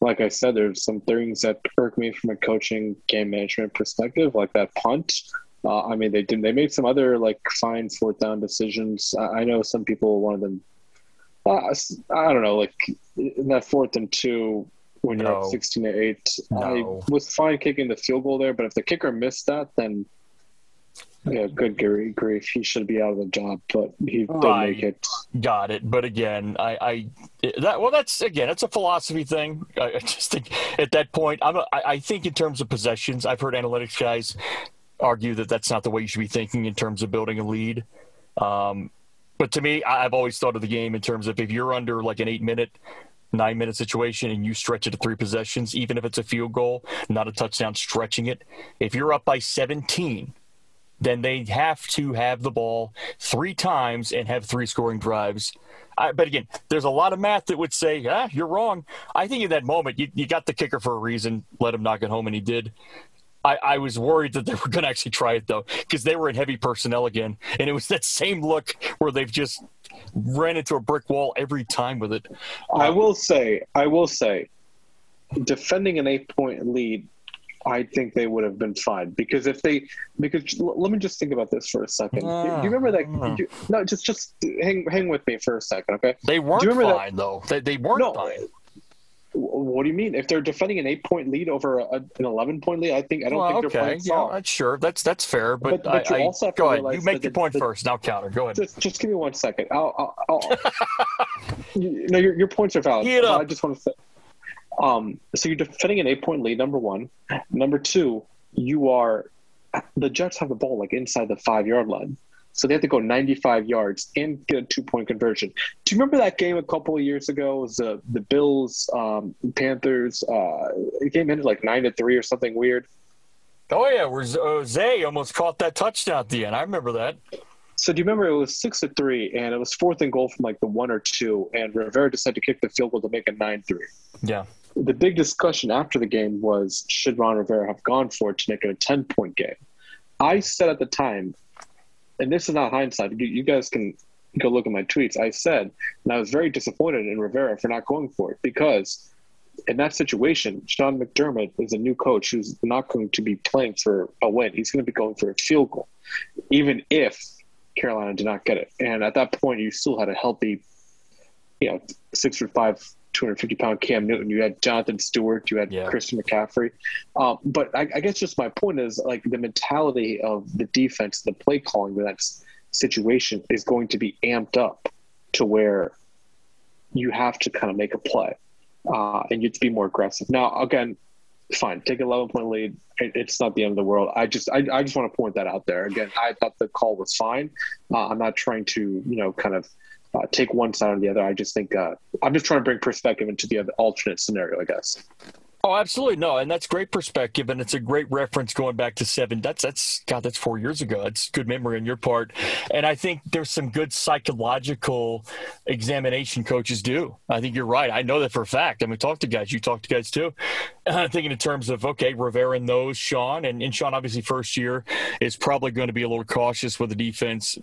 like I said, there's some things that irk me from a coaching game management perspective, like that punt. Uh, I mean, they did. They made some other like fine fourth down decisions. I, I know some people wanted them. Uh, I don't know, like in that fourth and two when no. you're up sixteen to eight. No. I was fine kicking the field goal there, but if the kicker missed that, then yeah, good grief. He should be out of the job, but he did make it. Got it. But again, I, I that well, that's again, it's a philosophy thing. I, just think at that point, I'm a, I, I think in terms of possessions, I've heard analytics guys argue that that's not the way you should be thinking in terms of building a lead. Um, but to me, I've always thought of the game in terms of if you're under like an eight minute nine minute situation and you stretch it to three possessions, even if it's a field goal, not a touchdown, stretching it. If you're up by 17 then they have to have the ball three times and have three scoring drives. I, but again, there's a lot of math that would say, ah, you're wrong. I think in that moment, you, you got the kicker for a reason, let him knock it home, and he did. I, I was worried that they were going to actually try it, though, because they were in heavy personnel again. And it was that same look where they've just ran into a brick wall every time with it. I will say, I will say, defending an eight point lead I think they would have been fine because if they because let me just think about this for a second. Uh, do you remember that? Uh, you, no, just just hang hang with me for a second, okay? They weren't fine that, though. They, they weren't no, fine. What do you mean? If they're defending an eight point lead over a, an eleven point lead, I think I don't well, think okay. they're playing soft. Yeah, sure, that's that's fair. But, but, but I, I go ahead. You make your point the, first. Now counter. Go ahead. Just, just give me one second. I'll, I'll, I'll you, no, your, your points are valid. I just want to say um, so you're defending an eight point lead, number one. Number two, you are the Jets have the ball like inside the five yard line. So they have to go 95 yards and get a two point conversion. Do you remember that game a couple of years ago? It was the the Bills um, Panthers. Uh, the game ended like nine to three or something weird. Oh yeah, where Zay almost caught that touchdown at the end. I remember that. So do you remember it was six to three, and it was fourth and goal from like the one or two, and Rivera decided to kick the field goal to make it nine three. Yeah the big discussion after the game was should Ron Rivera have gone for it to make it a 10 point game? I said at the time, and this is not hindsight, you guys can go look at my tweets. I said, and I was very disappointed in Rivera for not going for it because in that situation, Sean McDermott is a new coach who's not going to be playing for a win. He's going to be going for a field goal, even if Carolina did not get it. And at that point, you still had a healthy, you know, six or five 250 pound Cam Newton. You had Jonathan Stewart. You had yeah. Christian McCaffrey. Um, but I, I, guess just my point is like the mentality of the defense, the play calling in that situation is going to be amped up to where you have to kind of make a play uh, and you have to be more aggressive. Now, again, fine, take an 11 point lead. It, it's not the end of the world. I just, I, I just want to point that out there. Again, I thought the call was fine. Uh, I'm not trying to, you know, kind of uh, take one side or the other. I just think uh, I'm just trying to bring perspective into the other alternate scenario, I guess. Oh, absolutely no, and that's great perspective, and it's a great reference going back to seven. That's that's God, that's four years ago. It's good memory on your part, and I think there's some good psychological examination coaches do. I think you're right. I know that for a fact. I mean, talk to guys. You talk to guys too. Uh, thinking in terms of okay, Rivera knows Sean, and, and Sean obviously first year is probably going to be a little cautious with the defense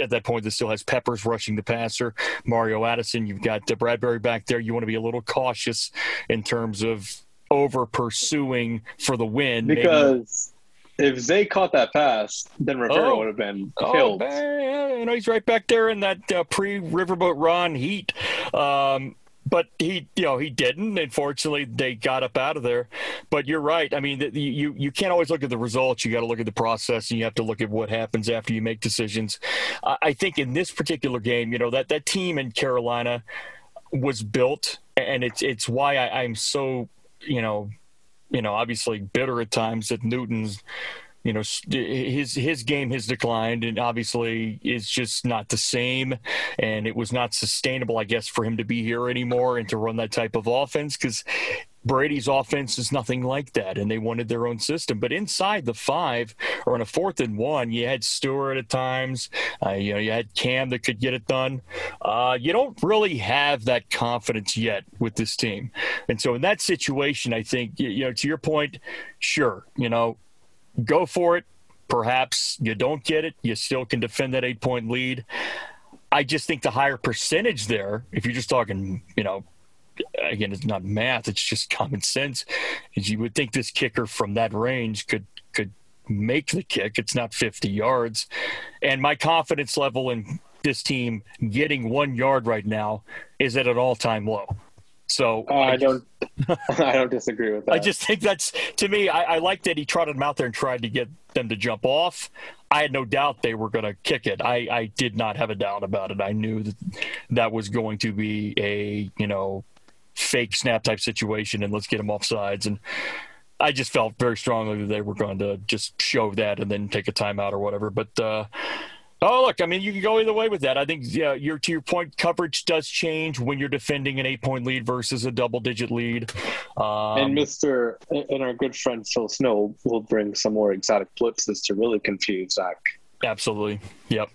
at that point that still has Peppers rushing the passer, Mario Addison. You've got Bradberry back there. You want to be a little cautious in terms of over pursuing for the win. Because maybe. if Zay caught that pass, then Rivera oh, would have been oh, killed. Oh, you know, he's right back there in that uh, pre-Riverboat Ron heat. Um, but he, you know, he didn't. Unfortunately, they got up out of there. But you're right. I mean, you you can't always look at the results. You got to look at the process, and you have to look at what happens after you make decisions. I think in this particular game, you know, that that team in Carolina was built, and it's it's why I, I'm so you know, you know, obviously bitter at times that Newton's, you know, his his game has declined, and obviously is just not the same, and it was not sustainable, I guess, for him to be here anymore and to run that type of offense because Brady's offense is nothing like that, and they wanted their own system. But inside the five, or on a fourth and one, you had Stewart at times. Uh, you know, you had Cam that could get it done. Uh, you don't really have that confidence yet with this team, and so in that situation, I think you know, to your point, sure, you know, go for it. Perhaps you don't get it, you still can defend that eight point lead. I just think the higher percentage there, if you're just talking, you know, again, it's not math; it's just common sense. Is you would think this kicker from that range could could make the kick. It's not 50 yards, and my confidence level in this team getting one yard right now is at an all-time low. So uh, I, I, don't, I don't disagree with that. I just think that's to me. I, I like that he trotted them out there and tried to get them to jump off. I had no doubt they were going to kick it. I, I did not have a doubt about it. I knew that that was going to be a you know fake snap type situation and let's get them off sides. And I just felt very strongly that they were going to just show that and then take a timeout or whatever. But uh, oh, look, I mean, you can go either way with that. I think yeah, your to your point, coverage does change when you're defending an eight point lead versus a double digit lead. Um, and Mister and our good friend Phil Snow will bring some more exotic blitzes to really confuse Zach. Absolutely. Yep.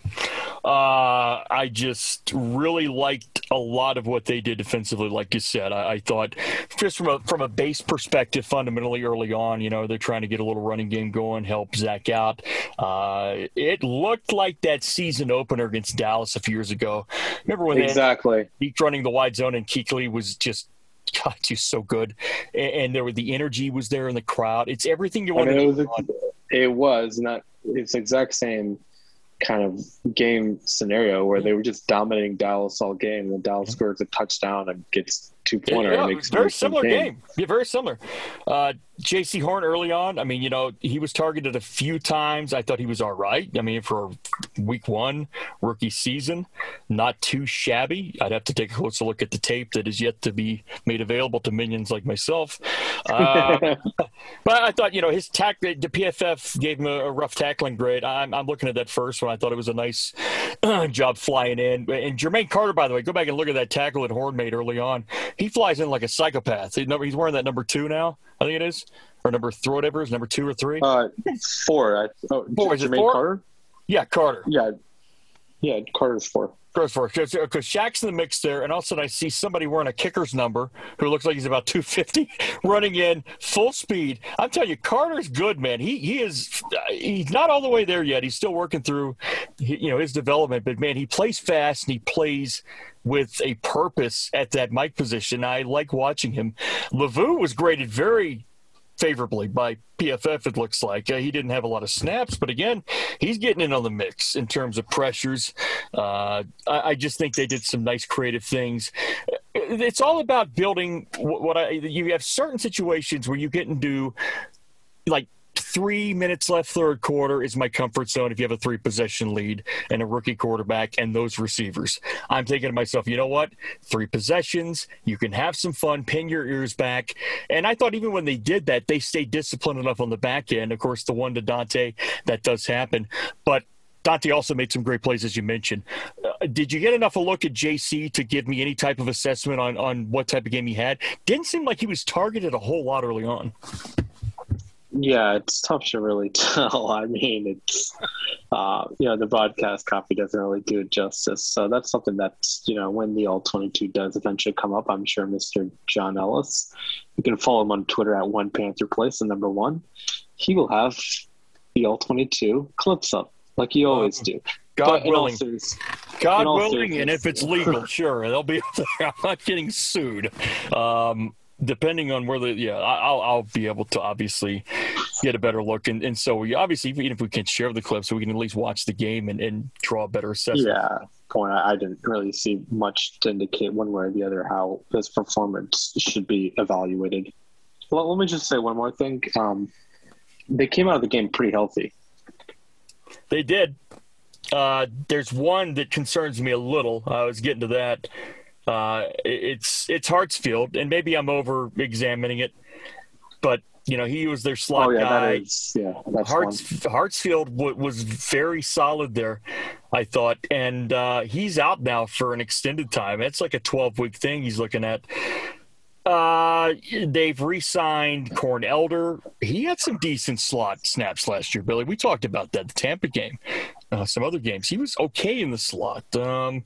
Uh, I just really liked a lot of what they did defensively. Like you said, I, I, thought just from a from a base perspective, fundamentally early on, you know, they're trying to get a little running game going, help Zach out. Uh, it looked like that season opener against Dallas a few years ago. Remember when exactly they running the wide zone and Kuechly was just God, he's so good, and, and, there were the energy was there in the crowd. It's everything you want I mean, to. It was, not it's exact same kind of game scenario where they were just dominating Dallas all game, and Dallas scores a touchdown and gets two pointer. Yeah, yeah very similar game. game. Yeah, very similar. Uh, Jaycee Horn early on, I mean, you know, he was targeted a few times. I thought he was all right. I mean, for week one, rookie season, not too shabby. I'd have to take a closer look at the tape that is yet to be made available to minions like myself. Uh, but I thought, you know, his tack, the PFF gave him a, a rough tackling grade. I'm, I'm, looking at that first one. I thought it was a nice job flying in. And Jermaine Carter, by the way, go back and look at that tackle that Horn made early on. He flies in like a psychopath. He's wearing that number two now, I think it is, or number three, whatever is number two or three. Uh, four. I, oh, four. Is it four? Carter? Yeah, Carter. Yeah, yeah, Carter's four. Carter's four. Because uh, Shaq's in the mix there, and all of a sudden I see somebody wearing a kicker's number who looks like he's about 250 running in full speed. I'm telling you, Carter's good, man. He he is uh, he's not all the way there yet. He's still working through you know his development, but man, he plays fast and he plays with a purpose at that Mike position. I like watching him. Luvu was graded very favorably by PFF, it looks like. Uh, he didn't have a lot of snaps, but again, he's getting in on the mix in terms of pressures. Uh, I, I, just think they did some nice creative things. It's all about building what, what I, you have certain situations where you get into like three minutes left third quarter is my comfort zone if you have a three possession lead and a rookie quarterback and those receivers. I'm thinking to myself, you know what? Three possessions, you can have some fun, pin your ears back. And I thought even when they did that, they stayed disciplined enough on the back end. Of course, the one to Donte, that does happen. But Donte also made some great plays, as you mentioned. Uh, did you get enough a look at JC to give me any type of assessment on on what type of game he had? Didn't seem like he was targeted a whole lot early on. Yeah, it's tough to really tell. I mean, it's uh, you know the broadcast copy doesn't really do it justice. So that's something that's you know when the all twenty two does eventually come up, I'm sure Mr. John Ellis, you can follow him on Twitter at One Panther Place, the number one. He will have the all twenty two clips up like you always do. God willing. God willing, and if it's legal, sure, they'll be there. I'm not getting sued. Um, depending on whether, yeah, I'll, I'll be able to obviously get a better look. And, and so we obviously, even if we can share the clip so we can at least watch the game and, and draw a better assessment. Yeah. Point. I didn't really see much to indicate one way or the other how this performance should be evaluated. Well, let me just say one more thing. Um, they came out of the game pretty healthy. They did. Uh, there's one that concerns me a little. I was getting to that. Uh, it's it's Hartsfield, and maybe I'm over examining it, but you know he was their slot oh, yeah, guy. That is, yeah, that's Harts, Hartsfield w- was very solid there, I thought, and uh, he's out now for an extended time. It's like a 12 week thing he's looking at. Uh, they've re-signed Corn Elder. He had some decent slot snaps last year, Billy. We talked about that the Tampa game, uh, some other games. He was okay in the slot. Um,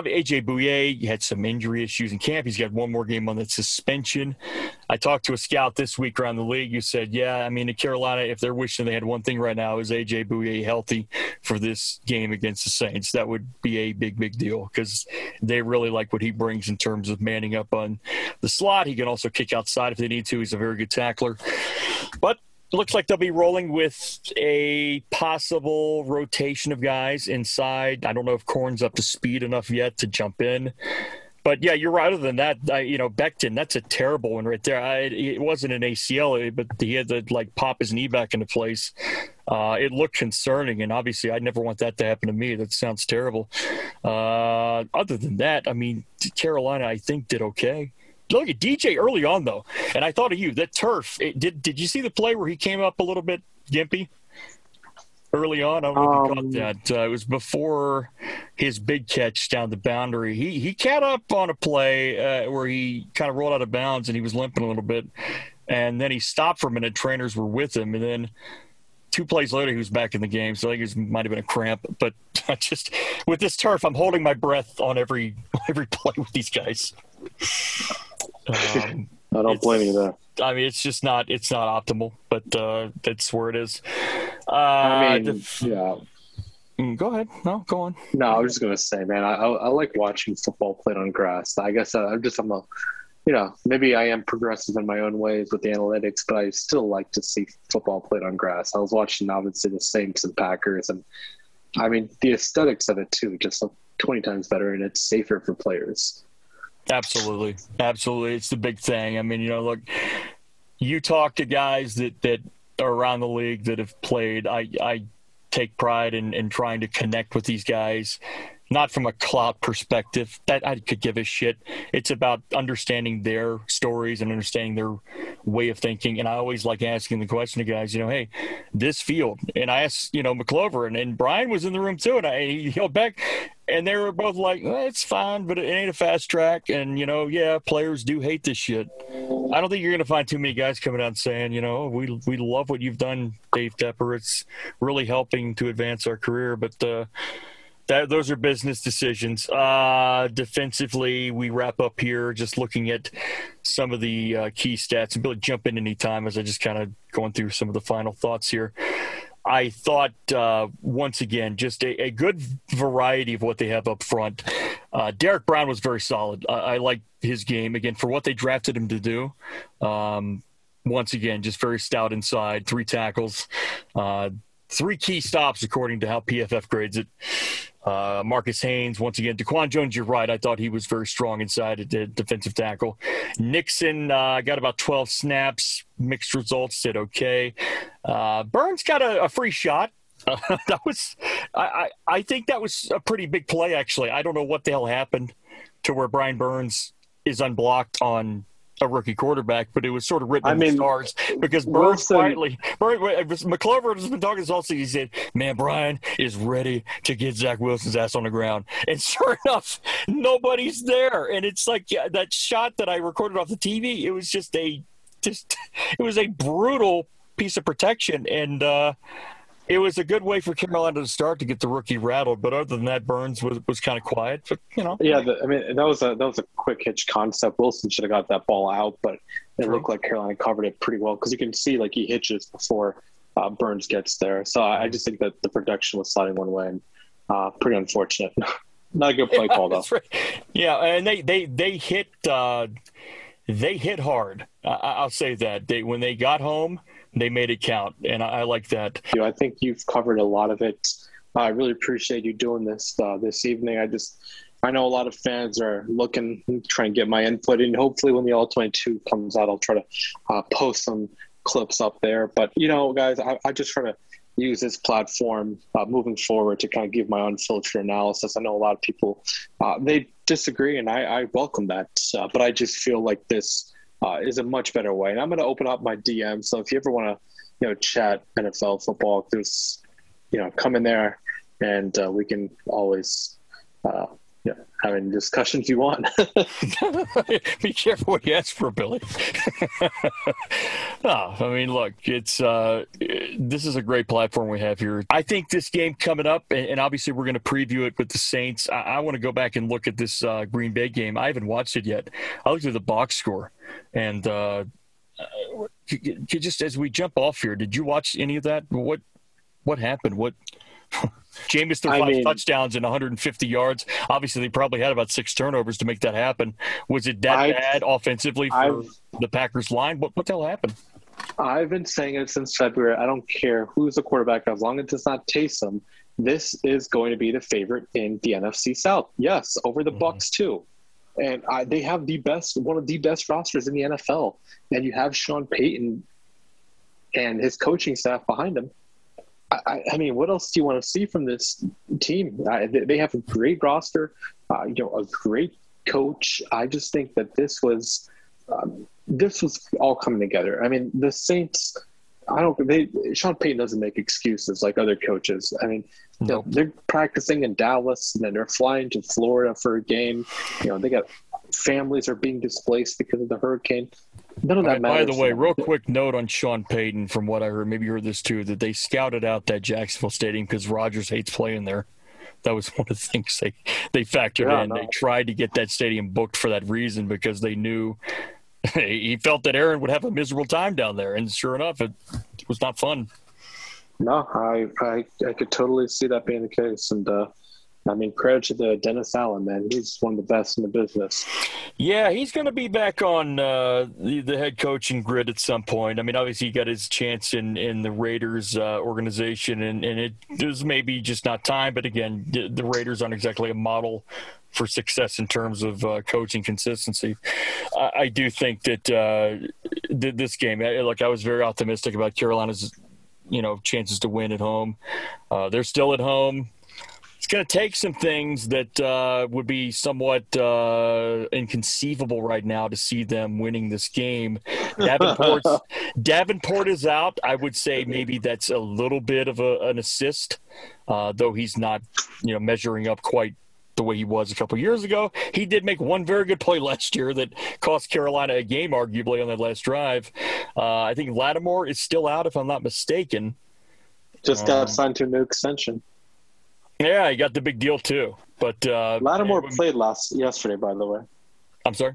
AJ Bouye had some injury issues in camp. He's got one more game on the suspension. I talked to a scout this week around the league who said, "Yeah, I mean, in Carolina, if they're wishing they had one thing right now, is AJ Bouye healthy for this game against the Saints. That would be a big, big deal because they really like what he brings in terms of manning up on the slot. He can also kick outside if they need to. He's a very good tackler, but." Looks like they'll be rolling with a possible rotation of guys inside. I don't know if Corn's up to speed enough yet to jump in. But yeah, you're right. Other than that, I, you know, Becton, that's a terrible one right there. I, it wasn't an ACL, but he had to like pop his knee back into place. Uh, it looked concerning, and obviously, I'd never want that to happen to me. That sounds terrible. Uh, other than that, I mean, Carolina, I think did okay. Look at DJ early on though, and I thought of you. That turf. It, did did you see the play where he came up a little bit gimpy? Early on, I don't know if you Um, caught that. Uh, it was before his big catch down the boundary. He he caught up on a play uh, where he kind of rolled out of bounds and he was limping a little bit, and then he stopped for a minute. Trainers were with him, and then two plays later, he was back in the game. So I think it might have been a cramp. But just with this turf, I'm holding my breath on every every play with these guys. Um, I don't blame you there. I mean, it's just not it's not optimal, but uh, that's where it is. Uh, I mean, the- yeah. mm, go ahead. No, go on. No, I was just gonna say, man, I, I, I like watching football played on grass. I guess I, I'm just I'm a, you know, maybe I am progressive in my own ways with the analytics, but I still like to see football played on grass. I was watching obviously the Saints and Packers, and I mean the aesthetics of it too, just look twenty times better, and it's safer for players. Absolutely, absolutely. It's the big thing. I mean, you know, look, you talk to guys that that are around the league that have played. I I take pride in in trying to connect with these guys. Not from a clout perspective, that I could give a shit. It's about understanding their stories and understanding their way of thinking. And I always like asking the question to guys, you know, hey, this field. And I asked, you know, McClover and, and Brian was in the room too. And I he yelled back, and they were both like, eh, it's fine, but it ain't a fast track. And, you know, yeah, players do hate this shit. I don't think you're to find too many guys coming out saying, you know, we, we love what you've done, Dave Tepper. It's really helping to advance our career. But, uh, that, those are business decisions. Uh, defensively, we wrap up here just looking at some of the uh, key stats. And Billy, jump in anytime as I just kind of going through some of the final thoughts here. I thought uh, once again just a, a good variety of what they have up front. Uh, Derrick Brown was very solid. I, I like his game again for what they drafted him to do. Um, once again, just very stout inside, three tackles, uh, three key stops according to how PFF grades it. Uh, Marquis Haynes, once again, DaQuan Jones, you're right. I thought he was very strong inside at the defensive tackle. Nixon uh, got about 12 snaps, mixed results, did okay. Uh, Burns got a, a free shot. Uh, that was, I, I, I think that was a pretty big play, actually. I don't know what the hell happened to where Brian Burns is unblocked on a rookie quarterback, but it was sort of written I in mean, the stars because Burns Wilson- quietly, Burns, McClover has been talking this all season. He said, "Man, Brian is ready to get Zach Wilson's ass on the ground," and sure enough, nobody's there. And it's like yeah, that shot that I recorded off the TV. It was just a, just it was a brutal piece of protection, and uh, it was a good way for Carolina to start to get the rookie rattled. But other than that, Burns was was kind of quiet. But you know, Yeah, the, I mean that was a that was a quick hitch concept. Wilson should have got that ball out, but it looked like Carolina covered it pretty well because you can see like he hitches before uh, Burns gets there. So I, I just think that the production was sliding one way, and uh, pretty unfortunate. Not a good play call though. Right. Yeah, and they they they hit uh, they hit hard. I, I'll say that they when they got home, they made it count, and I, I like that. you. I think you've covered a lot of it. I really appreciate you doing this uh, this evening. I just, I know a lot of fans are looking, trying to get my input, and hopefully when the All 22 comes out, I'll try to uh, post some clips up there. But you know, guys, I, I just try to use this platform uh, moving forward to kind of give my unfiltered analysis. I know a lot of people uh, they disagree, and I, I welcome that, uh, but I just feel like this uh, is a much better way. And I'm going to open up my DM. So if you ever want to, you know, chat NFL football, there's, you know, come in there, and uh, we can always, uh, yeah, have any discussions you want. Be careful what you ask for, Billy. no, I mean, look, it's uh, this is a great platform we have here. I think this game coming up, and, obviously we're going to preview it with the Saints. I, I want to go back and look at this uh, Green Bay game. I haven't watched it yet. I looked at the box score, and uh, uh, just as we jump off here, did you watch any of that? What what happened? What? Jameis threw I five mean- touchdowns and 150 yards. Obviously, they probably had about six turnovers to make that happen. Was it that I've- bad offensively for I've- the Packers line? What what the hell happened? I've been saying it since February. I don't care who's the quarterback, as long as it's not Taysom. This is going to be the favorite in the NFC South. Yes, over the mm-hmm. Bucks too, and I, they have the best, one of the best rosters in the NFL. And you have Sean Payton and his coaching staff behind him. I, I, mean, what else do you want to see from this team? I, they have a great roster, uh, you know, a great coach. I just think that this was um, this was all coming together. I mean, the Saints. I don't. They Sean Payton doesn't make excuses like other coaches. I mean, you know, they're practicing in Dallas and then they're flying to Florida for a game. You know, they got families are being displaced because of the hurricane. None of that By matters. the way, real quick note on Sean Payton from what I heard, maybe you heard this too, that they scouted out that Jacksonville Stadium because Rodgers hates playing there. That was one of the things they they factored Yeah, in. no. They tried to get that stadium booked for that reason because they knew he felt that Aaron would have a miserable time down there, and sure enough, it, it was not fun. No, I, I I could totally see that being the case, and uh, I mean, credit to the Dennis Allen man. He's one of the best in the business. Yeah, he's going to be back on uh, the, the head coaching grid at some point. I mean, obviously, he got his chance in, in the Raiders uh, organization, and, and it was maybe just not time. But again, the, Raiders aren't exactly a model for success in terms of uh, coaching consistency. I, I do think that uh, th- this game, I- look, I was very optimistic about Carolina's, you know, chances to win at home. Uh, they're still at home going to take some things that uh, would be somewhat uh, inconceivable right now to see them winning this game. Davenport's, Davenport is out. I would say maybe that's a little bit of a, an assist, uh, though he's not, you know, measuring up quite the way he was a couple years ago. He did make one very good play last year that cost Carolina a game, arguably on that last drive. Uh, I think Lattimore is still out, if I'm not mistaken. Just Um, got signed to a new extension. Yeah, he got the big deal too. But uh, Lattimore yeah, played last yesterday, by the way. I'm sorry.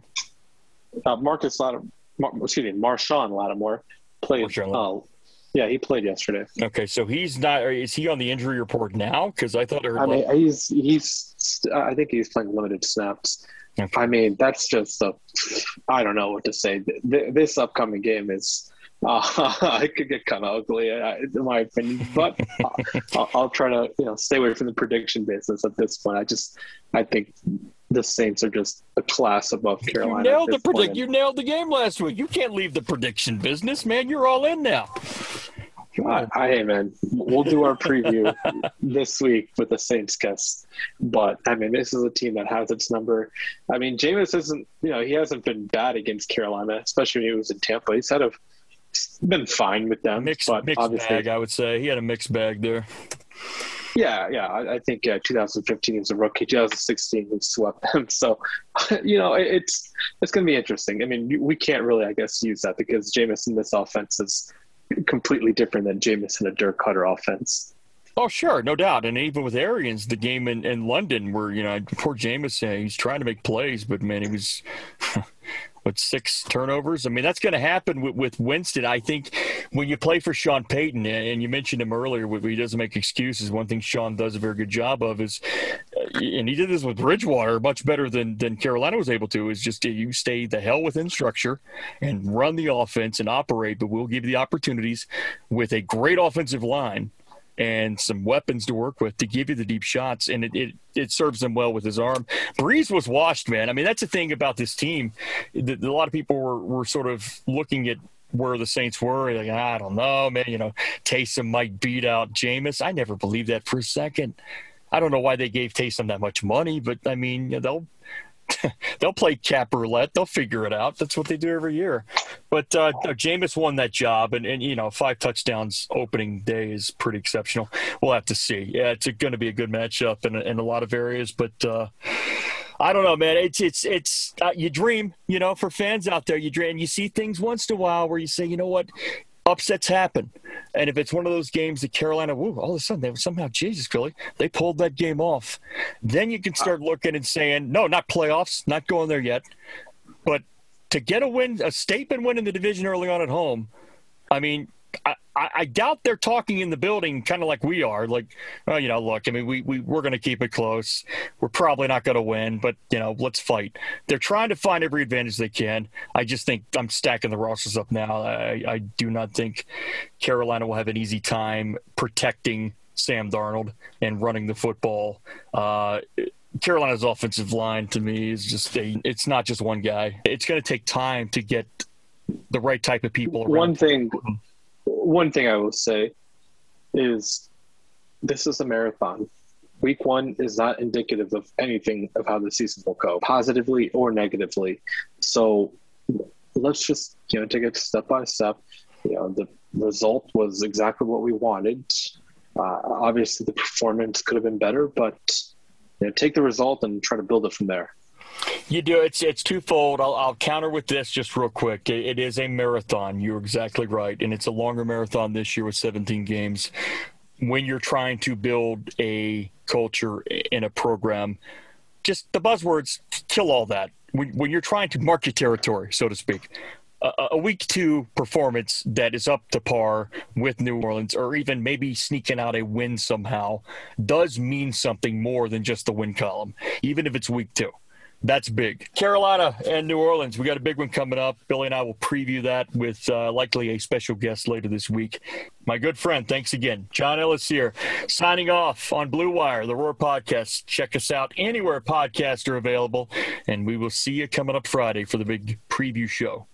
Uh, Marcus Lattimore, Mar- excuse me, Marshon Lattimore played. Marshon. Uh, yeah, he played yesterday. Okay, so he's not. Is he on the injury report now? Because I thought I heard. I mean, he's he's. I think he's playing limited snaps. Okay. I mean, that's just a. I don't know what to say. Th- th- This upcoming game is. Uh, it could get kind of ugly, uh, in my opinion. But I'll, I'll try to, you know, stay away from the prediction business at this point. I just, I think the Saints are just a class above Carolina. at nailed the predict. You nailed the game last week. You can't leave the prediction business, man. You're all in now. Uh, hey man, we'll do our preview this week with the Saints guest. But I mean, this is a team that has its number. I mean, Jameis isn't, you know, he hasn't been bad against Carolina, especially when he was in Tampa. He's had a been fine with them. Mixed, but mixed obviously, bag, I would say. He had a mixed bag there. Yeah, yeah. I, I think uh, 2015 he was a rookie. 2016 he swept them. So, you know, it, it's it's going to be interesting. I mean, we can't really, I guess, use that because Jameis in this offense is completely different than Jameis in a Dirk Koetter offense. Oh, sure, no doubt. And even with Arians, the game in, in London, where you know poor Jameis, he's trying to make plays, but man, he was with six turnovers. I mean, that's going to happen with, with, Winston. I think when you play for Sean Payton, and you mentioned him earlier, he doesn't make excuses. One thing Sean does a very good job of is, uh, and he did this with Bridgewater much better than than Carolina was able to. Is just you stay the hell within structure and run the offense and operate, but we'll give you the opportunities with a great offensive line and some weapons to work with to give you the deep shots, and it, it, it serves them well with his arm. Brees was washed, man. I mean, that's the thing about this team. A lot of people were, were sort of looking at where the Saints were. Like, I don't know, man. You know, Taysom might beat out Jameis. I never believed that for a second. I don't know why they gave Taysom that much money, but I mean, you know, they'll they'll play cap roulette. They'll figure it out. That's what they do every year. But uh, Jameis won that job, and, and you know, five touchdowns opening day is pretty exceptional. We'll have to see. Yeah, it's going to be a good matchup in, in a lot of areas, but. Uh, I don't know, man. It's it's it's uh, you dream, you know, for fans out there. You dream, you see things once in a while where you say, you know what, upsets happen. And if it's one of those games that Carolina, woo, all of a sudden they were somehow, Jesus, Billy, they pulled that game off. Then you can uh, start looking and saying, no, not playoffs, not going there yet. But to get a win, a statement win in the division early on at home, I mean, I, I, doubt they're talking in the building kind of like we are. Like, well, you know, look, I mean, we, we, we're going to keep it close. We're probably not going to win, but, you know, let's fight. They're trying to find every advantage they can. I just think I'm stacking the rosters up now. I, I do not think Carolina will have an easy time protecting Sam Darnold and running the football. Uh, Carolina's offensive line to me is just a, it's not just one guy. It's going to take time to get the right type of people around. One thing one thing I will say is this is a marathon. Week one is not indicative of anything of how the season will go, positively or negatively. So let's just you know take it step by step. You know the result was exactly what we wanted. Uh, obviously, the performance could have been better, but you know, take the result and try to build it from there. You do. It's it's twofold. I'll, I'll counter with this just real quick. It, it is a marathon. You're exactly right, and it's a longer marathon this year with 17 games. When you're trying to build a culture in a program, just the buzzwords kill all that. When, when you're trying to mark your territory, so to speak, a, a, week two performance that is up to par with New Orleans, or even maybe sneaking out a win somehow, does mean something more than just the win column, even if it's week two. That's big. Carolina and New Orleans, we got a big one coming up. Billy and I will preview that with uh, likely a special guest later this week. My good friend, thanks again. John Ellis here, signing off on Blue Wire, the Roar Podcast. Check us out anywhere podcasts are available, and we will see you coming up Friday for the big preview show.